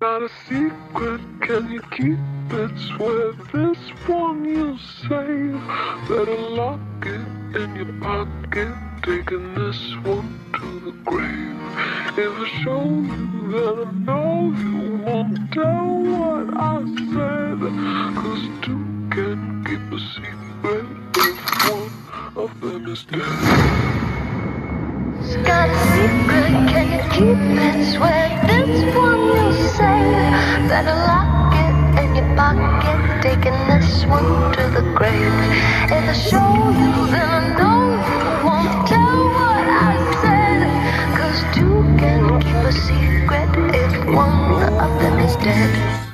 Got a secret, can you keep it? Swear this one you save. Better lock it in your pocket, taking this one to the grave. If I show you, then I know you won't tell what I said. Cause two can keep a secret if one of them is dead. Got a secret, can you keep it? Swear this one you lock it in your pocket, taking this one to the grave. If I show you, then I know you won't tell what I said. Cause two can keep a secret if one of them is dead.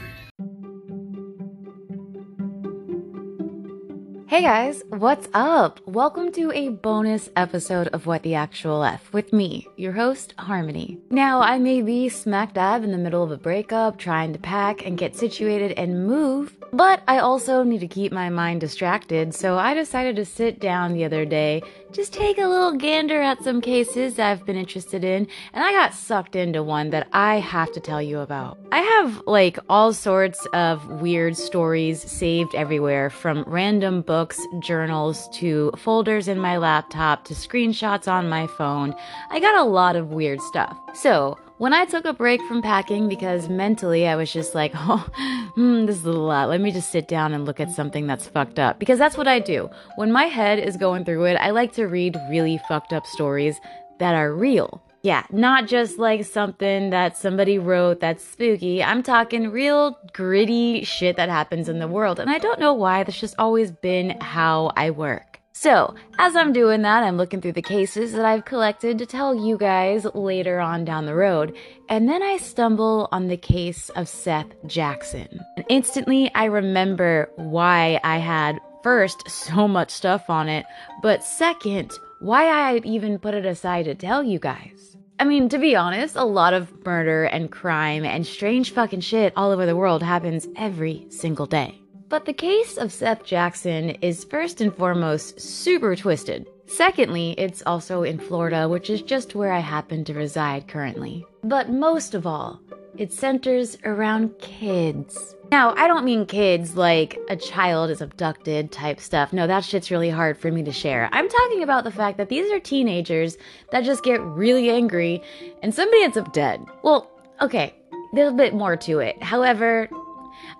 Hey guys, what's up? Welcome to a bonus episode of What the Actual F with me, your host, Harmony. Now, I may be smack dab in the middle of a breakup, trying to pack and get situated and move, but I also need to keep my mind distracted, so I decided to sit down the other day, just take a little gander at some cases I've been interested in, and I got sucked into one that I have to tell you about. I have like all sorts of weird stories saved everywhere from random books, journals, to folders in my laptop, to screenshots on my phone. I got a lot of weird stuff. So, when I took a break from packing because mentally I was just like, oh, hmm, this is a lot. Let me just sit down and look at something that's fucked up. Because that's what I do. When my head is going through it, I like to read really fucked up stories that are real. Yeah, not just like something that somebody wrote that's spooky. I'm talking real gritty shit that happens in the world. And I don't know why, that's just always been how I work. So, as I'm doing that, I'm looking through the cases that I've collected to tell you guys later on down the road, and then I stumble on the case of Seth Jackson. And instantly, I remember why I had first so much stuff on it, but second, why I even put it aside to tell you guys. I mean, to be honest, a lot of murder and crime and strange fucking shit all over the world happens every single day. But the case of Seth Jackson is first and foremost super twisted. Secondly, it's also in Florida, which is just where I happen to reside currently. But most of all, it centers around kids. Now, I don't mean kids like a child is abducted type stuff. No, that shit's really hard for me to share. I'm talking about the fact that these are teenagers that just get really angry and somebody ends up dead. Well, okay, there's a bit more to it. However,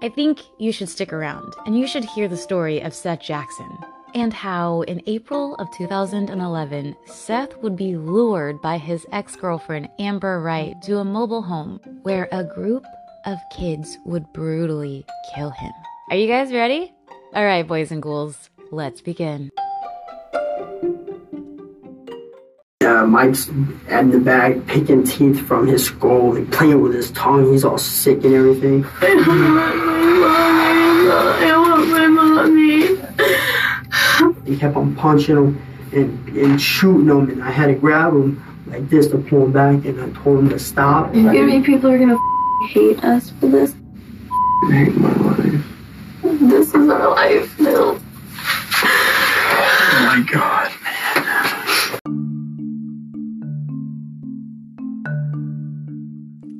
I think you should stick around and you should hear the story of Seth Jackson and how in April of 2011, Seth would be lured by his ex girlfriend Amber Wright to a mobile home where a group of kids would brutally kill him. Are you guys ready? All right, boys and ghouls, let's begin. uh, Mike's in the bag picking teeth from his skull and playing with his tongue. He's all sick and everything. He kept on punching him and, and shooting him, and I had to grab him like this to pull him back, and I told him to stop. You mean people are gonna f- hate us for this? I hate my life. This is our life now. Oh my god. Man.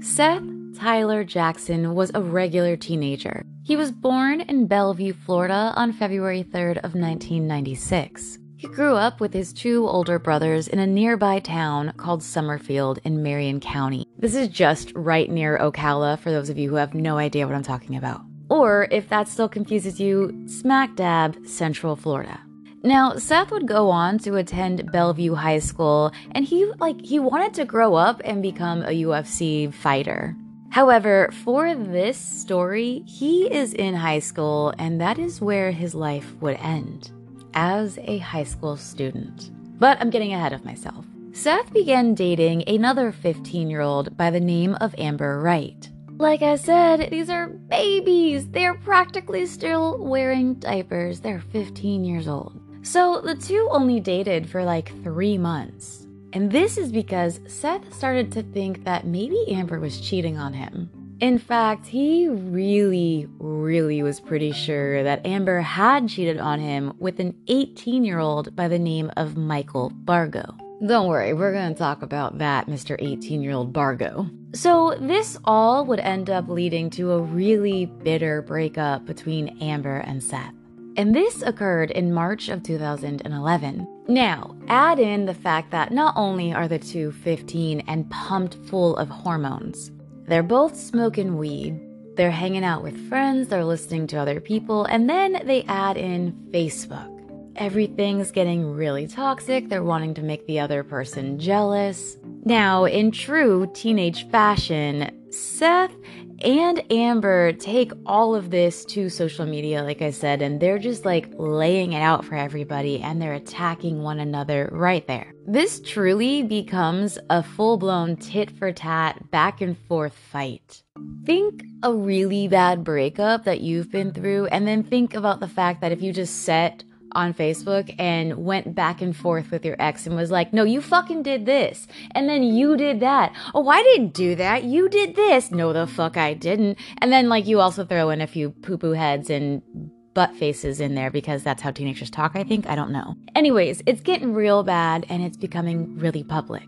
Seth Tyler Jackson was a regular teenager. He was born in Belleview, Florida on February 3rd of 1996. He grew up with his two older brothers in a nearby town called Summerfield in Marion County. This is just right near Ocala for those of you who have no idea what I'm talking about. Or if that still confuses you, smack dab Central Florida. Now, Seth would go on to attend Belleview High School and he like he wanted to grow up and become a UFC fighter. However, for this story, he is in high school and that is where his life would end as a high school student. But I'm getting ahead of myself. Seth began dating another 15 year old by the name of Amber Wright. Like I said, these are babies. They're practically still wearing diapers. They're 15 years old. So the two only dated for like three months. And this is because Seth started to think that maybe Amber was cheating on him. In fact, he really, really was pretty sure that Amber had cheated on him with an 18 year old by the name of Michael Bargo. Don't worry, we're going to talk about that, Mr. 18 year old Bargo. So, this all would end up leading to a really bitter breakup between Amber and Seth. And this occurred in March of 2011. Now, add in the fact that not only are the two 15 and pumped full of hormones, they're both smoking weed, they're hanging out with friends, they're listening to other people, and then they add in Facebook everything's getting really toxic. They're wanting to make the other person jealous. Now, in true teenage fashion, Seth and Amber take all of this to social media, like I said, and they're just like laying it out for everybody and they're attacking one another right there. This truly becomes a full blown tit for tat, back and forth fight. Think a really bad breakup that you've been through, and then think about the fact that if you just set on Facebook and went back and forth with your ex and was like, no, you fucking did this. And then you did that. Oh, I didn't do that. You did this. No, the fuck I didn't. And then like you also throw in a few poo poo heads and butt faces in there because that's how teenagers talk, I think. I don't know. Anyways, it's getting real bad and it's becoming really public.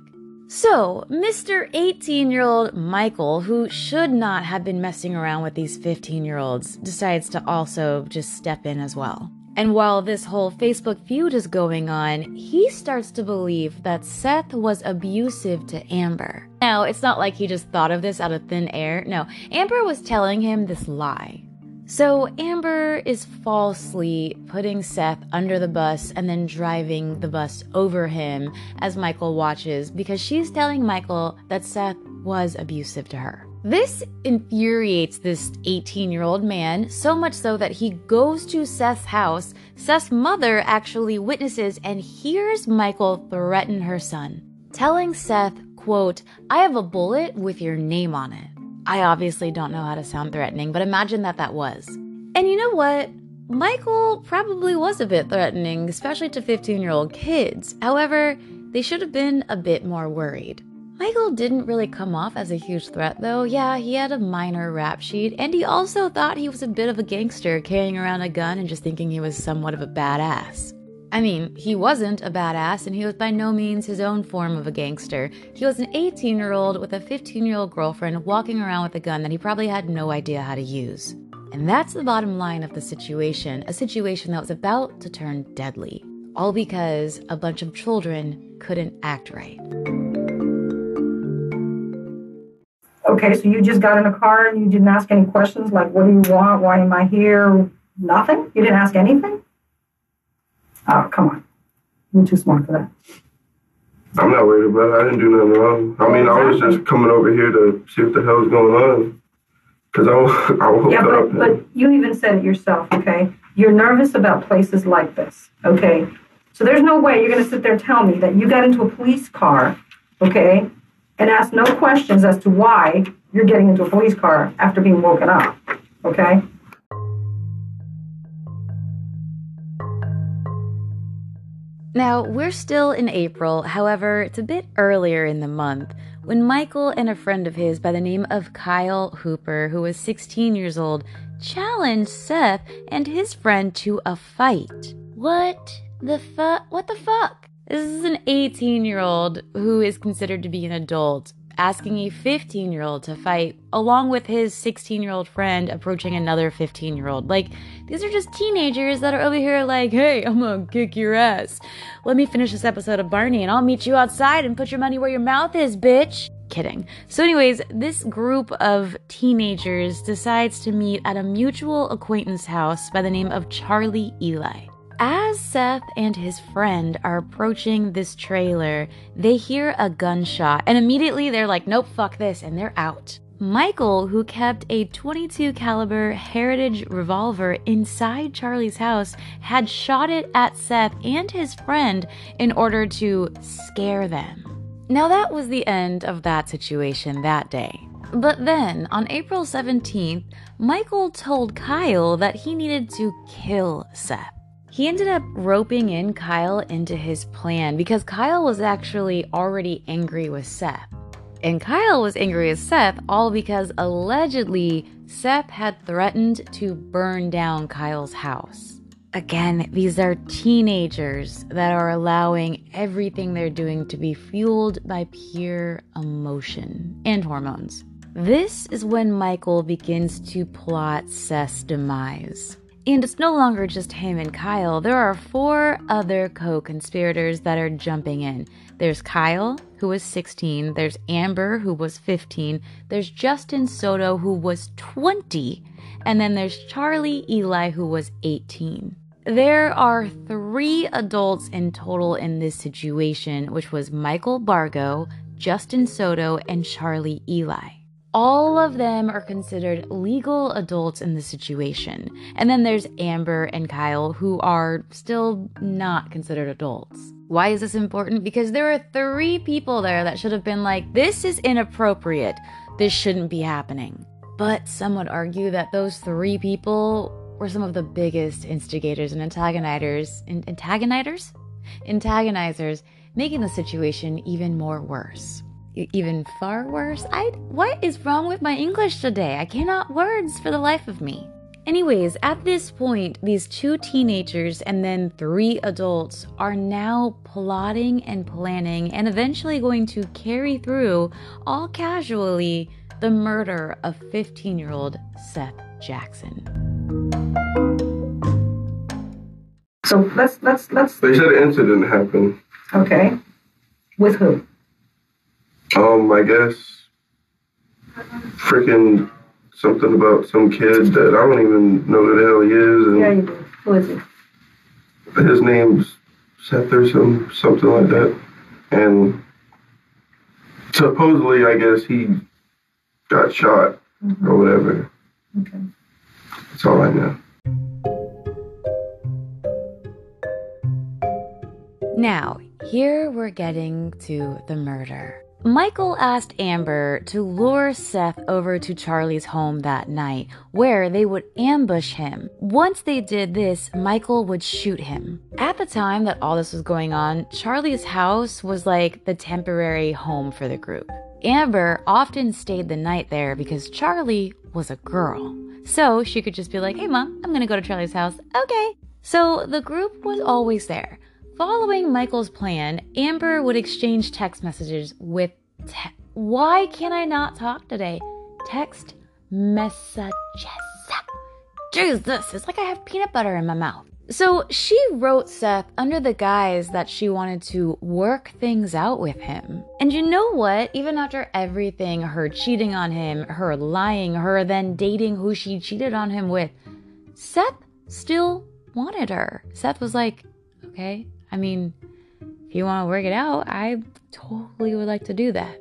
So, Mr. 18 year old Michael, who should not have been messing around with these 15 year olds, decides to also just step in as well. And while this whole Facebook feud is going on, he starts to believe that Seth was abusive to Amber. Now, it's not like he just thought of this out of thin air. No, Amber was telling him this lie. So, Amber is falsely putting Seth under the bus and then driving the bus over him as Michael watches because she's telling Michael that Seth was abusive to her. This infuriates this 18 year old man so much so that he goes to Seth's house. Seth's mother actually witnesses and hears Michael threaten her son, telling Seth, quote, I have a bullet with your name on it. I obviously don't know how to sound threatening, but imagine that that was. And you know what? Michael probably was a bit threatening, especially to 15 year old kids. However, they should have been a bit more worried. Michael didn't really come off as a huge threat, though. Yeah, he had a minor rap sheet, and he also thought he was a bit of a gangster, carrying around a gun and just thinking he was somewhat of a badass. I mean, he wasn't a badass, and he was by no means his own form of a gangster. He was an 18 year old with a 15 year old girlfriend walking around with a gun that he probably had no idea how to use. And that's the bottom line of the situation a situation that was about to turn deadly. All because a bunch of children couldn't act right. Okay, so you just got in a car and you didn't ask any questions like, what do you want? Why am I here? Nothing? You didn't ask anything? Oh, come on. You're too smart for that. I'm not worried about it. I didn't do nothing wrong. I mean, I was just coming over here to see what the hell hell's going on. Because I, I woke Yeah, up. but, but you even said it yourself, okay? You're nervous about places like this, okay? So there's no way you're going to sit there and tell me that you got into a police car, okay, and ask no questions as to why you're getting into a police car after being woken up, okay? Now, we're still in April, however, it's a bit earlier in the month when Michael and a friend of his by the name of Kyle Hooper, who was 16 years old, challenged Seth and his friend to a fight. What the fuck? What the fuck? This is an 18 year old who is considered to be an adult asking a 15 year old to fight along with his 16 year old friend approaching another 15 year old. Like, these are just teenagers that are over here like, hey, I'm gonna kick your ass. Let me finish this episode of Barney and I'll meet you outside and put your money where your mouth is, bitch. Kidding. So, anyways, this group of teenagers decides to meet at a mutual acquaintance house by the name of Charlie Ely. As Seth and his friend are approaching this trailer, they hear a gunshot and immediately they're like, "Nope, fuck this," and they're out. Michael, who kept a 22 caliber Heritage revolver inside Charlie's house, had shot it at Seth and his friend in order to scare them. Now that was the end of that situation that day. But then, on April 17th, Michael told Kyle that he needed to kill Seth. He ended up roping in Kyle into his plan because Kyle was actually already angry with Seth. And Kyle was angry with Seth all because allegedly Seth had threatened to burn down Kyle's house. Again, these are teenagers that are allowing everything they're doing to be fueled by pure emotion and hormones. This is when Michael begins to plot Seth's demise. And it's no longer just him and Kyle. There are four other co conspirators that are jumping in. There's Kyle, who was 16. There's Amber, who was 15. There's Justin Soto, who was 20. And then there's Charlie Ely, who was 18. There are three adults in total in this situation, which was Michael Bargo, Justin Soto, and Charlie Ely. All of them are considered legal adults in the situation. And then there's Amber and Kyle, who are still not considered adults. Why is this important? Because there are three people there that should have been like, this is inappropriate. This shouldn't be happening. But some would argue that those three people were some of the biggest instigators and antagonizers, antagonizers, antagonizers, making the situation even more worse even far worse. I what is wrong with my English today? I cannot words for the life of me. Anyways, at this point, these two teenagers and then three adults are now plotting and planning and eventually going to carry through, all casually, the murder of 15 year old Seth Jackson. So let's let's let's. They said an incident happened. Okay, with who? Um, I guess freaking something about some kid that I don't even know who the hell he is. And Yeah, you do. Who is he? his name's Seth or some something like that. And supposedly, I guess he got shot or whatever. Okay. That's all I know. Now, here we're getting to the murder. Michael asked Amber to lure Seth over to Charlie's home that night, where they would ambush him. Once they did this, Michael would shoot him. At the time that all this was going on, Charlie's house was like the temporary home for the group. Amber often stayed the night there because Charlie was a girl. So she could just be like, hey, mom, I'm gonna go to Charlie's house. Okay. So the group was always there. Following Michael's plan, Amber would exchange text messages with. Te- Why can I not talk today? Text messages. Jesus, it's like I have peanut butter in my mouth. So she wrote Seth under the guise that she wanted to work things out with him. And you know what? Even after everything her cheating on him, her lying, her then dating who she cheated on him with, Seth still wanted her. Seth was like, okay, I mean, if you want to work it out, I totally would like to do that.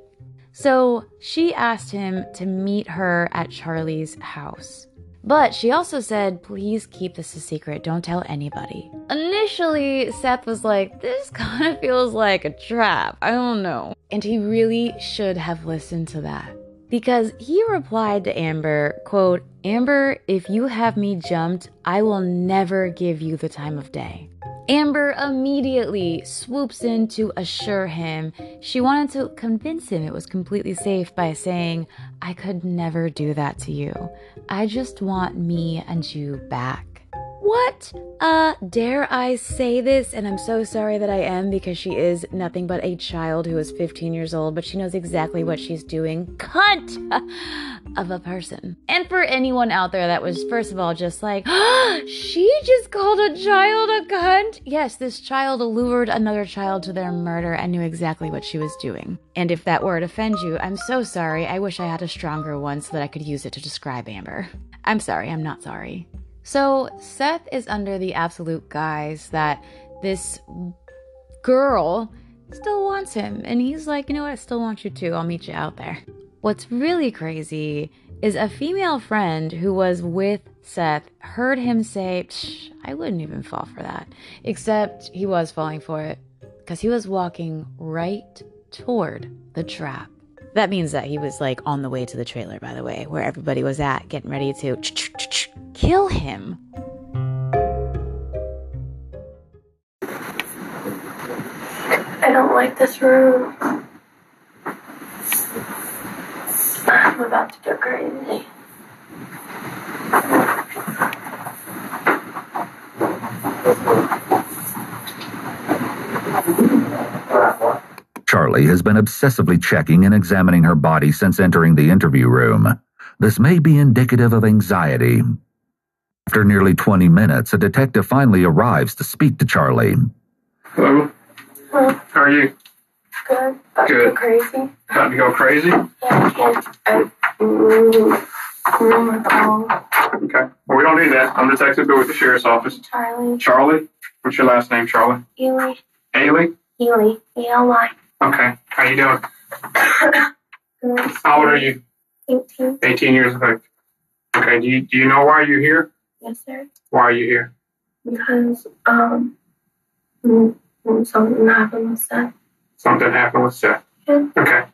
So she asked him to meet her at Charlie's house. But she also said, please keep this a secret. Don't tell anybody. Initially, Seth was like, this kind of feels like a trap. I don't know. And he really should have listened to that. Because he replied to Amber, quote, Amber, if you have me jumped, I will never give you the time of day. Amber immediately swoops in to assure him she wanted to convince him it was completely safe by saying, I could never do that to you. I just want me and you back. What? Uh, dare I say this? And I'm so sorry that I am because she is nothing but a child who is 15 years old, but she knows exactly what she's doing. Cunt of a person. And for anyone out there that was, first of all, just like, she just called a child a cunt. Yes, this child lured another child to their murder and knew exactly what she was doing. And if that word offends you, I'm so sorry. I wish I had a stronger one so that I could use it to describe Amber. I'm sorry, I'm not sorry. So Seth is under the absolute guise that this girl still wants him. And he's like, you know what? I still want you too. I'll meet you out there. What's really crazy is a female friend who was with Seth heard him say, I wouldn't even fall for that. Except he was falling for it because he was walking right toward the trap. That means that he was like on the way to the trailer, by the way, where everybody was at, getting ready to kill him. I don't like this room. I'm about to go crazy. Charlie has been obsessively checking and examining her body since entering the interview room. This may be indicative of anxiety, after nearly 20 minutes, a detective finally arrives to speak to Charlie. Hello. Hello. How are you? Good. About to Good. go crazy. About to go crazy? Yeah, I can't. I mm, mm, call Okay. Well, we don't need that. I'm the Detective Bill with the Sheriff's Office. Charlie. Charlie? What's your last name, Charlie? Ely. Ailey? Ely. E-L-Y. Okay. How are you doing? How old are you? 18. 18 years of age. Okay. Do you, do you know why you're here? Yes, sir. Why are you here? Because, um, something happened with that. Something happened with Seth. Yeah. Okay.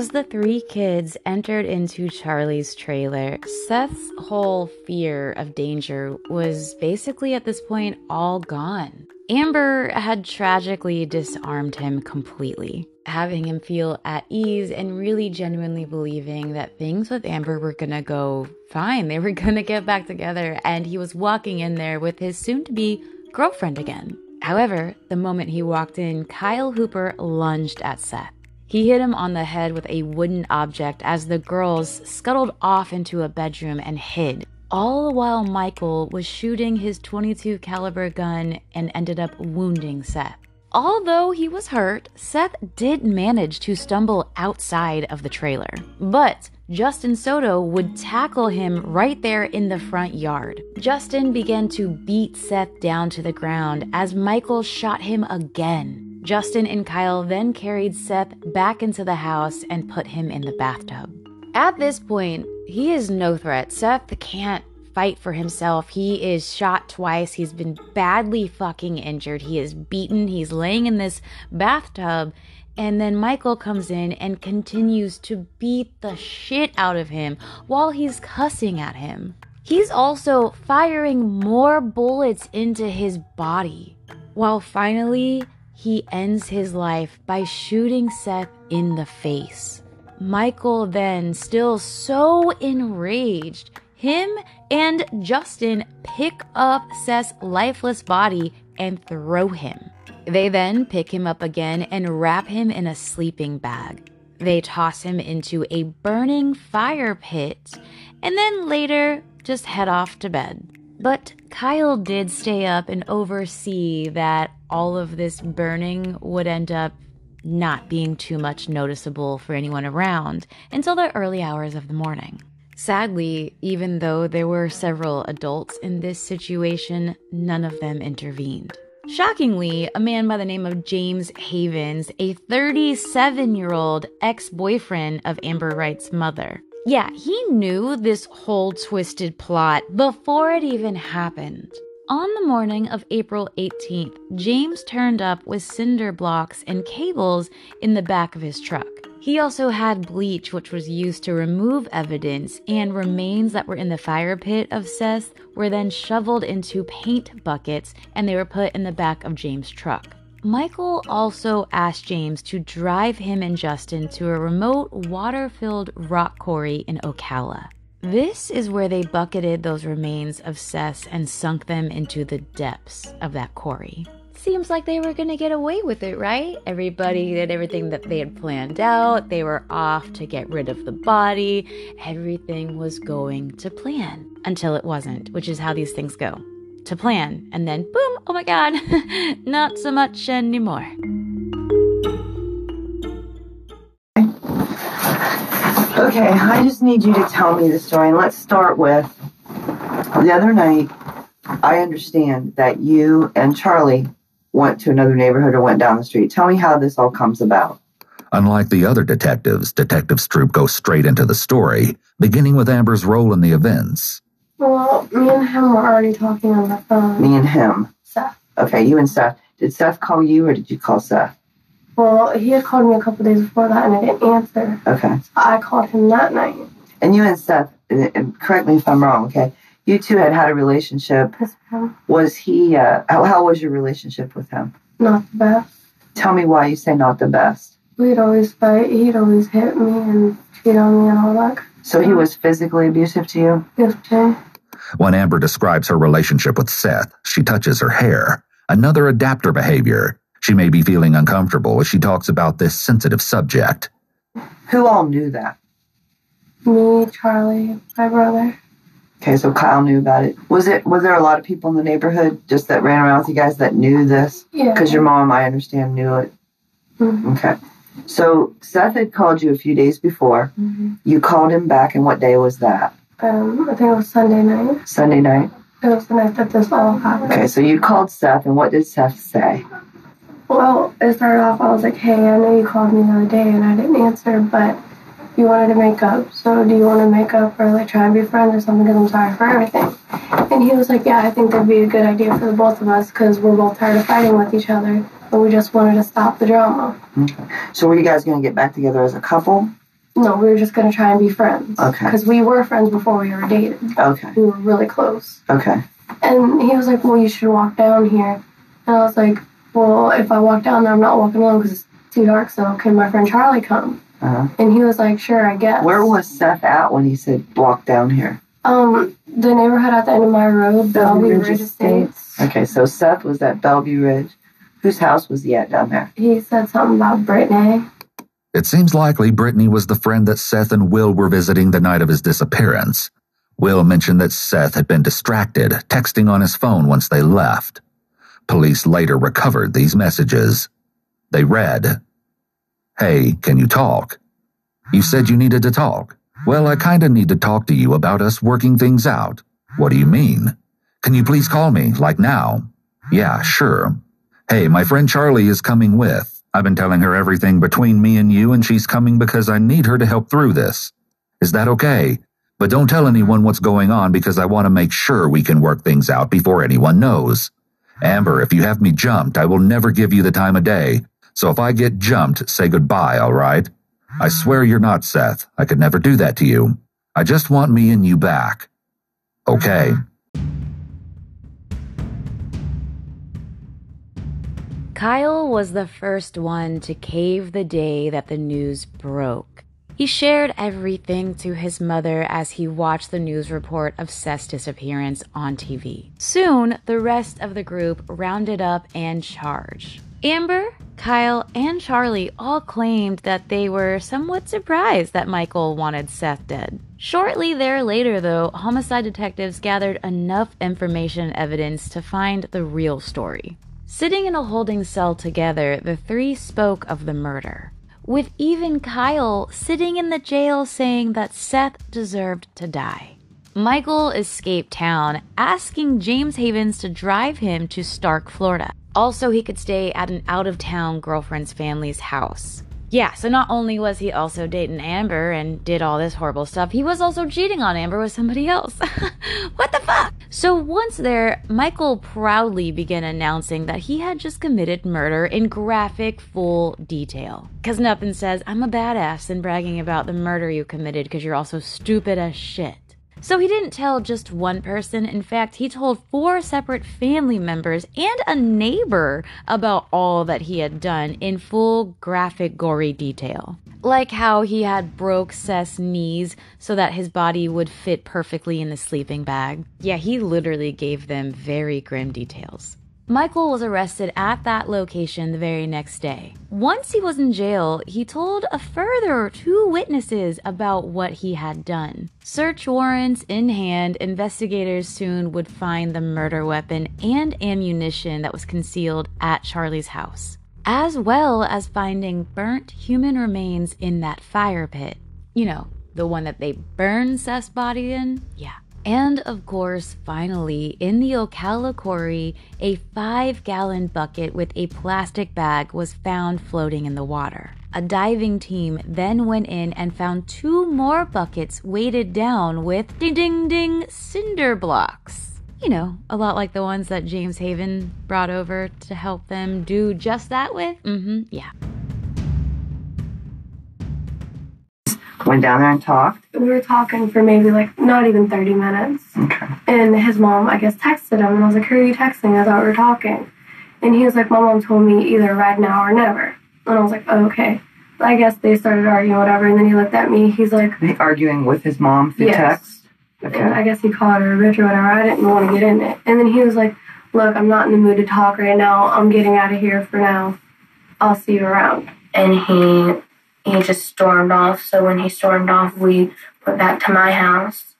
As the three kids entered into Charlie's trailer, Seth's whole fear of danger was basically at this point all gone. Amber had tragically disarmed him completely, having him feel at ease and really genuinely believing that things with Amber were gonna go fine. They were gonna get back together, and he was walking in there with his soon to be girlfriend again. However, the moment he walked in, Kyle Hooper lunged at Seth. He hit him on the head with a wooden object as the girls scuttled off into a bedroom and hid. All the while Michael was shooting his 22 caliber gun and ended up wounding Seth. Although he was hurt, Seth did manage to stumble outside of the trailer. But Justin Soto would tackle him right there in the front yard. Justin began to beat Seth down to the ground as Michael shot him again. Justin and Kyle then carried Seth back into the house and put him in the bathtub. At this point, he is no threat. Seth can't fight for himself. He is shot twice. He's been badly fucking injured. He is beaten. He's laying in this bathtub. And then Michael comes in and continues to beat the shit out of him while he's cussing at him. He's also firing more bullets into his body. While finally, he ends his life by shooting Seth in the face. Michael then, still so enraged, him and Justin pick up Seth's lifeless body and throw him. They then pick him up again and wrap him in a sleeping bag. They toss him into a burning fire pit and then later just head off to bed. But Kyle did stay up and oversee that all of this burning would end up not being too much noticeable for anyone around until the early hours of the morning. Sadly, even though there were several adults in this situation, none of them intervened. Shockingly, a man by the name of James Havens, a 37 year old ex boyfriend of Amber Wright's mother, yeah, he knew this whole twisted plot before it even happened. On the morning of April 18th, James turned up with cinder blocks and cables in the back of his truck. He also had bleach, which was used to remove evidence, and remains that were in the fire pit of Seth were then shoveled into paint buckets and they were put in the back of James' truck. Michael also asked James to drive him and Justin to a remote water filled rock quarry in Ocala. This is where they bucketed those remains of Seth and sunk them into the depths of that quarry. Seems like they were gonna get away with it, right? Everybody did everything that they had planned out. They were off to get rid of the body. Everything was going to plan until it wasn't, which is how these things go. To plan, and then boom, oh my god, not so much anymore. Okay, I just need you to tell me the story. And let's start with the other night. I understand that you and Charlie went to another neighborhood or went down the street. Tell me how this all comes about. Unlike the other detectives, Detective Stroop goes straight into the story, beginning with Amber's role in the events. Well, me and him were already talking on the phone. Me and him. Seth. Okay, you and Seth. Did Seth call you or did you call Seth? Well, he had called me a couple days before that and I didn't answer. Okay. So I called him that night. And you and Seth, and- and correct me if I'm wrong, okay? You two had had a relationship. Yes. Was he, uh, how, how was your relationship with him? Not the best. Tell me why you say not the best. We'd always fight. He'd always hit me and cheat on me and all that. So he was physically abusive to you? Yes, Jay. When Amber describes her relationship with Seth, she touches her hair, Another adapter behavior. She may be feeling uncomfortable as she talks about this sensitive subject. Who all knew that? Me, Charlie, my brother. Okay, so Kyle knew about it. Was it was there a lot of people in the neighborhood just that ran around with you guys that knew this? Yeah. Because your mom, I understand, knew it. Mhm. Okay. So Seth had called you a few days before. Mhm. You called him back, and what day was that? Um, I think it was Sunday night. Sunday night. It was the night that this all happened. Okay, so you called Seth, and what did Seth say? Well, it started off, I was like, hey, I know you called me the other day and I didn't answer, but you wanted to make up. So do you want to make up or like try and be friends or something? Because I'm sorry for everything. And he was like, yeah, I think that'd be a good idea for the both of us because we're both tired of fighting with each other. And we just wanted to stop the drama. Okay. So were you guys going to get back together as a couple? No, we were just going to try and be friends. Okay. Because we were friends before we were dated. Okay. We were really close. Okay. And he was like, well, you should walk down here. And I was like, well, if I walk down there, I'm not walking alone because it's too dark, so can my friend Charlie come? Uh-huh. And he was like, sure, I guess. Where was Seth at when he said walk down here? Um, the neighborhood at the end of my road, Belleview Belleview Ridge Ridge Estates. Okay, so Seth was at Belleview Ridge. Whose house was he at down there? He said something about Brittany. It seems likely Brittany was the friend that Seth and Will were visiting the night of his disappearance. Will mentioned that Seth had been distracted, texting on his phone once they left. Police later recovered these messages. They read, Hey, can you talk? You said you needed to talk. Well, I kinda need to talk to you about us working things out. What do you mean? Can you please call me, like now? Yeah, sure. Hey, my friend Charlie is coming with. I've been telling her everything between me and you, and she's coming because I need her to help through this. Is that okay? But don't tell anyone what's going on because I want to make sure we can work things out before anyone knows. Amber, if you have me jumped, I will never give you the time of day. So if I get jumped, say goodbye, all right? I swear you're not Seth. I could never do that to you. I just want me and you back. Okay. Kyle was the first one to cave the day that the news broke. He shared everything to his mother as he watched the news report of Seth's disappearance on TV. Soon, the rest of the group rounded up and charged. Amber, Kyle, and Charlie all claimed that they were somewhat surprised that Michael wanted Seth dead. Shortly thereafter, though, homicide detectives gathered enough information and evidence to find the real story. Sitting in a holding cell together, the three spoke of the murder, with even Kyle sitting in the jail saying that Seth deserved to die. Michael escaped town, asking James Havens to drive him to Starke, Florida. Also, he could stay at an out of town girlfriend's family's house. Yeah, so not only was he also dating Amber and did all this horrible stuff, he was also cheating on Amber with somebody else. what the fuck? So once there, Michael proudly began announcing that he had just committed murder in graphic full detail. Cause nothing says, I'm a badass than bragging about the murder you committed because you're also stupid as shit. So he didn't tell just one person. In fact, he told four separate family members and a neighbor about all that he had done in full graphic gory detail. Like how he had broke Seth's knees so that his body would fit perfectly in the sleeping bag. Yeah, he literally gave them very grim details. Michael was arrested at that location the very next day. Once he was in jail, he told a further two witnesses about what he had done. Search warrants in hand, investigators soon would find the murder weapon and ammunition that was concealed at Charlie's house, as well as finding burnt human remains in that fire pit. You know, the one that they burned Seth's body in? Yeah. And of course, finally, in the Ocala quarry, a five gallon bucket with a plastic bag was found floating in the water. A diving team then went in and found two more buckets weighted down with ding ding ding cinder blocks. You know, a lot like the ones that James Haven brought over to help them do just that with. Mm hmm, yeah. Went down there and talked. We were talking for maybe like not even 30 minutes. Okay. And his mom, I guess, texted him. And I was like, Who are you texting? I thought we were talking. And he was like, My mom told me either right now or never. And I was like, oh, Okay. I guess they started arguing, whatever. And then he looked at me. He's like, They arguing with his mom through Yes. text. and Okay. I guess he called her a bitch or whatever. I didn't want to get in it. And then he was like, look, I'm not in the mood to talk right now. I'm getting out of here for now. I'll see you around. And he he just stormed off. So when he stormed off, we went back to my house.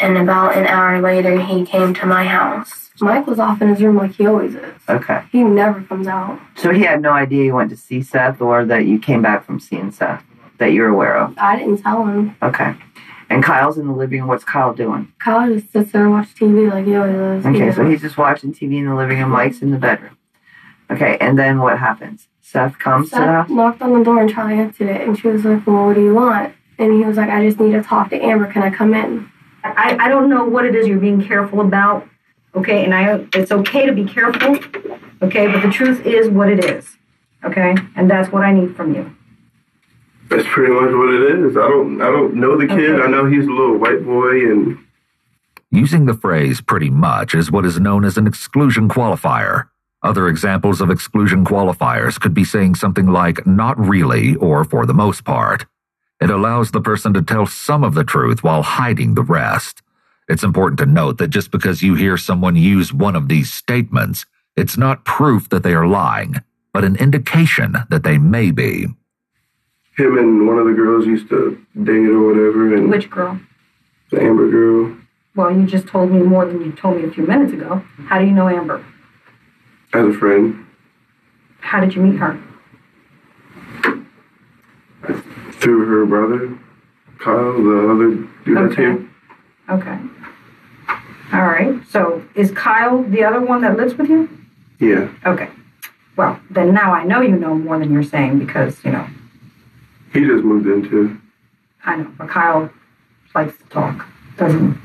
And about an hour later, he came to my house. Mike was off in his room like he always is. Okay. He never comes out. So he had no idea you went to see Seth or that you came back from seeing Seth that you're aware of. I didn't tell him. Okay. And Kyle's in the living room. What's Kyle doing? Kyle just sits there and watches TV like he always does. Okay, He so he's just watching TV in the living room. Mike's in the bedroom. Okay, and then what happens? Seth comes to the Seth knocked on the door and Charlie answered it, and she was like, "Well, what do you want?" And he was like, "I just need to talk to Amber. Can I come in?" I, I don't know what it is you're being careful about, okay? And I it's okay to be careful, okay? But the truth is what it is, okay? And that's what I need from you. That's pretty much what it is. I don't I don't know the kid. Okay. I know he's a little white boy and Using the phrase pretty much is what is known as an exclusion qualifier. Other examples of exclusion qualifiers could be saying something like not really or for the most part. It allows the person to tell some of the truth while hiding the rest. It's important to note that just because you hear someone use one of these statements, it's not proof that they are lying, but an indication that they may be. him and one of the girls used to date or whatever and Which girl? the Amber girl. Well, you just told me more than you told me a few minutes ago. How do you know Amber? As a friend. How did you meet her? Through her brother, Kyle, the other dude that's Okay. here. Okay. All right. So is Kyle the other one that lives with you? Yeah. Okay. Well, then now I know you know more than you're saying because, you know, He just moved in too. I know, but Kyle likes to talk, doesn't he?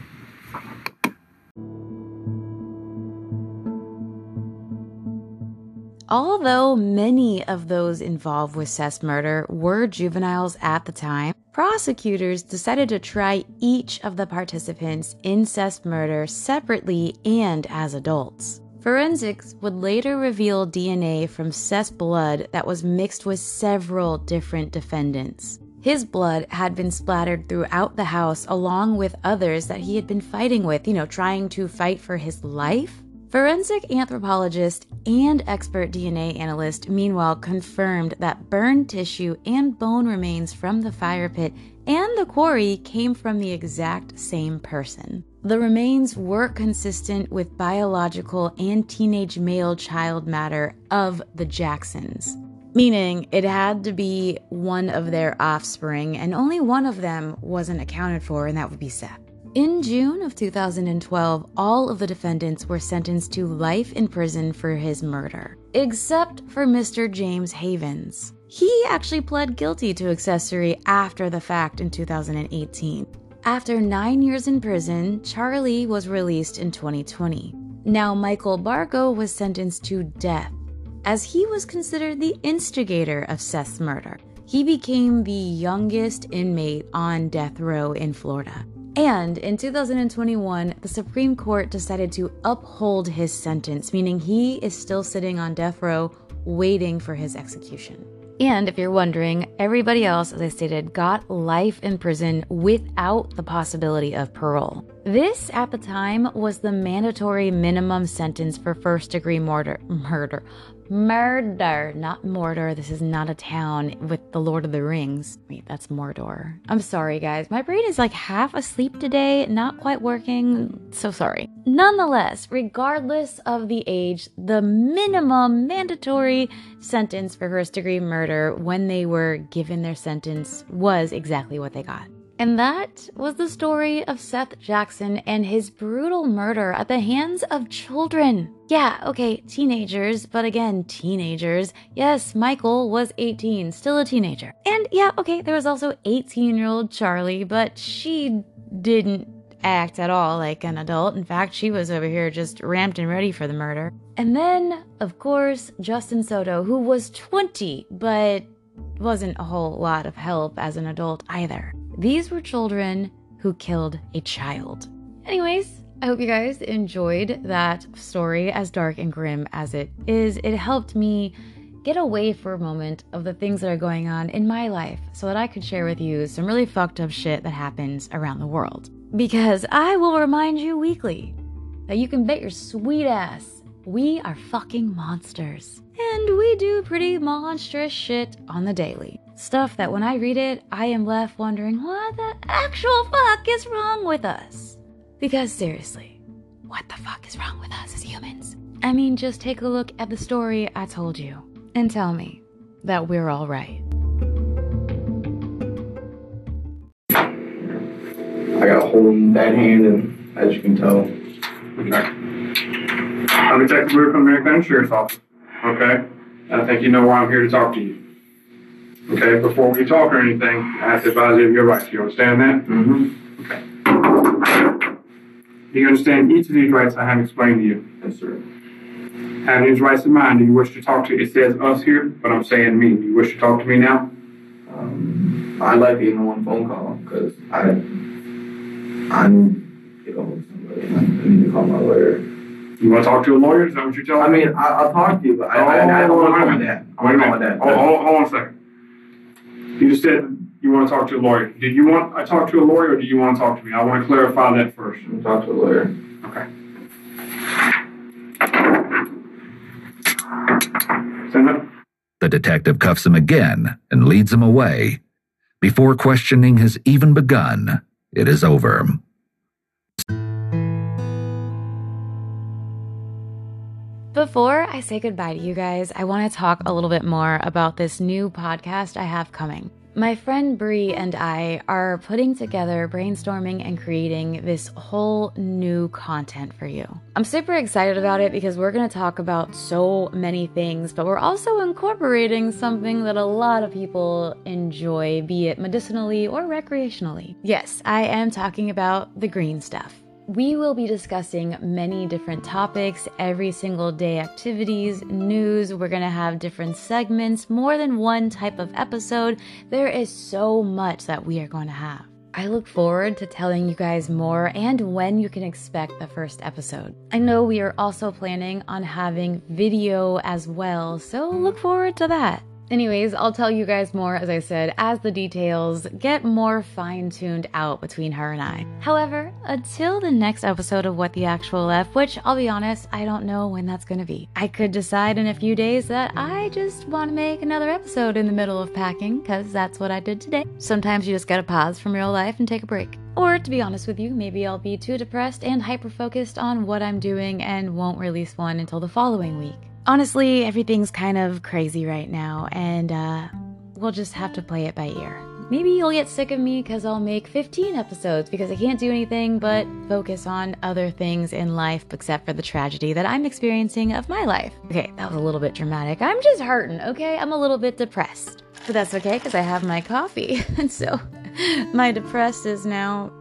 Although many of those involved with Seth's murder were juveniles at the time, prosecutors decided to try each of the participants in Seth's murder separately and as adults. Forensics would later reveal DNA from Seth's blood that was mixed with several different defendants. His blood had been splattered throughout the house along with others that he had been fighting with, you know, trying to fight for his life. Forensic anthropologist and expert DNA analyst, meanwhile, confirmed that burned tissue and bone remains from the fire pit and the quarry came from the exact same person. The remains were consistent with biological and teenage male child matter of the Jacksons, meaning it had to be one of their offspring, and only one of them wasn't accounted for, and that would be Seth. In June of 2012, all of the defendants were sentenced to life in prison for his murder, except for Mr. James Havens. He actually pled guilty to accessory after the fact in 2018. After nine years in prison, Charlie was released in 2020. Now, Michael Bargo was sentenced to death, as he was considered the instigator of Seth's murder. He became the youngest inmate on death row in Florida. And in 2021, the Supreme Court decided to uphold his sentence, meaning he is still sitting on death row waiting for his execution. And if you're wondering, everybody else, as I stated, got life in prison without the possibility of parole. This, at the time, was the mandatory minimum sentence for first degree murder. Murder. Murder, not Mordor. This is not a town with the Lord of the Rings. Wait, that's Mordor. I'm sorry, guys. My brain is like half asleep today, not quite working. So sorry. Nonetheless, regardless of the age, the minimum mandatory sentence for first degree murder when they were given their sentence was exactly what they got. And that was the story of Seth Jackson and his brutal murder at the hands of children. Yeah, okay, teenagers, but again, teenagers. Yes, Michael was 18, still a teenager. And yeah, okay, there was also 18 year old Charlie, but she didn't act at all like an adult. In fact, she was over here just ramped and ready for the murder. And then, of course, Justin Soto, who was 20, but wasn't a whole lot of help as an adult either. These were children who killed a child. Anyways, I hope you guys enjoyed that story, as dark and grim as it is. It helped me get away for a moment of the things that are going on in my life so that I could share with you some really fucked up shit that happens around the world. Because I will remind you weekly that you can bet your sweet ass We are fucking monsters. And we do pretty monstrous shit on the daily. Stuff that when I read it, I am left wondering what the actual fuck is wrong with us. Because seriously, what the fuck is wrong with us as humans? I mean, just take a look at the story I told you and tell me that we're all right. I got a hole in that hand, and as you can tell. I'm Detective Luke from American Sheriff's Office. Okay? And I think you know why I'm here to talk to you. Okay, before we talk or anything, I have to advise you of your rights. You understand that? mm-hmm. Okay. Do you understand each of these rights I have explained to you? yes, sir. Having these rights in mind, do you wish to talk to, it says us here, but I'm saying me. Do you wish to talk to me now? Um, I'd like to give him one phone call because I, I need to go with somebody. I need to call my lawyer. You want to talk to a lawyer? Is that what you're telling me? I me? mean, I, I'll talk to you, but I, I, I don't want oh, to call my dad. I Wait a want to call my minute. dad. Hold, hold, hold on a second. You just said you want to talk to a lawyer. Did you want I talk to a lawyer or do you want to talk to me? I want to clarify that first. I'll talk to a lawyer. Okay. Stand up. The detective cuffs him again and leads him away. Before questioning has even begun, it is over. Before I say goodbye to you guys, I want to talk a little bit more about this new podcast I have coming. My friend Bree and I are putting together, brainstorming, and creating this whole new content for you. I'm super excited about it because we're going to talk about so many things, but we're also incorporating something that a lot of people enjoy, be it medicinally or recreationally. Yes, I am talking about the green stuff. We will be discussing many different topics, every single day activities, news. We're going to have different segments, more than one type of episode. There is so much that we are going to have. I look forward to telling you guys more and when you can expect the first episode. I know we are also planning on having video as well, so look forward to that. Anyways, I'll tell you guys more, as I said, as the details get more fine tuned out between her and I. However, until the next episode of What the Actual F, which I'll be honest, I don't know when that's gonna be. I could decide in a few days that I just want to make another episode in the middle of packing, because that's what I did today. Sometimes you just gotta pause from real life and take a break. Or to be honest with you, maybe I'll be too depressed and hyper focused on what I'm doing and won't release one until the following week. Honestly, everything's kind of crazy right now, and uh, we'll just have to play it by ear. Maybe you'll get sick of me because I'll make 15 episodes because I can't do anything but focus on other things in life except for the tragedy that I'm experiencing of my life. Okay, that was a little bit dramatic. I'm just hurting, okay? I'm a little bit depressed. But that's okay because I have my coffee. And so my depressed is now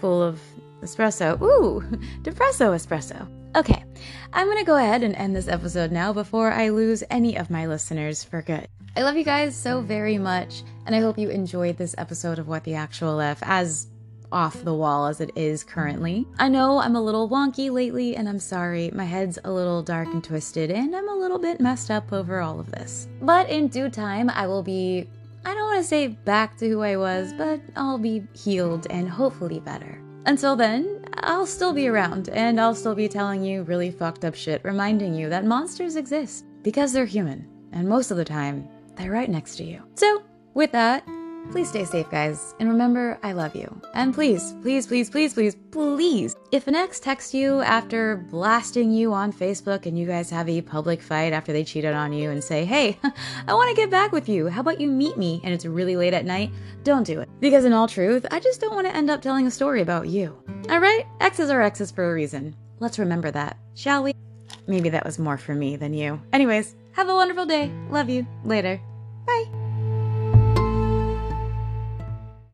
full of espresso. Ooh, depresso espresso. Okay, I'm gonna go ahead and end this episode now before I lose any of my listeners for good. I love you guys so very much, and I hope you enjoyed this episode of What the Actual F as off the wall as it is currently. I know I'm a little wonky lately, and I'm sorry. My head's a little dark and twisted, and I'm a little bit messed up over all of this. But in due time, I will be, I don't want to say back to who I was, but I'll be healed and hopefully better. Until then, I'll still be around, and I'll still be telling you really fucked up shit, reminding you that monsters exist because they're human, and most of the time, they're right next to you. So, with that, please stay safe, guys, and remember, I love you. And please, please, please, please, please, please, if an ex texts you after blasting you on Facebook and you guys have a public fight after they cheated on you and say, hey, I want to get back with you, how about you meet me? And it's really late at night, don't do it. Because in all truth, I just don't want to end up telling a story about you. Alright? Exes are exes for a reason. Let's remember that, shall we? Maybe that was more for me than you. Anyways, have a wonderful day. Love you. Later. Bye.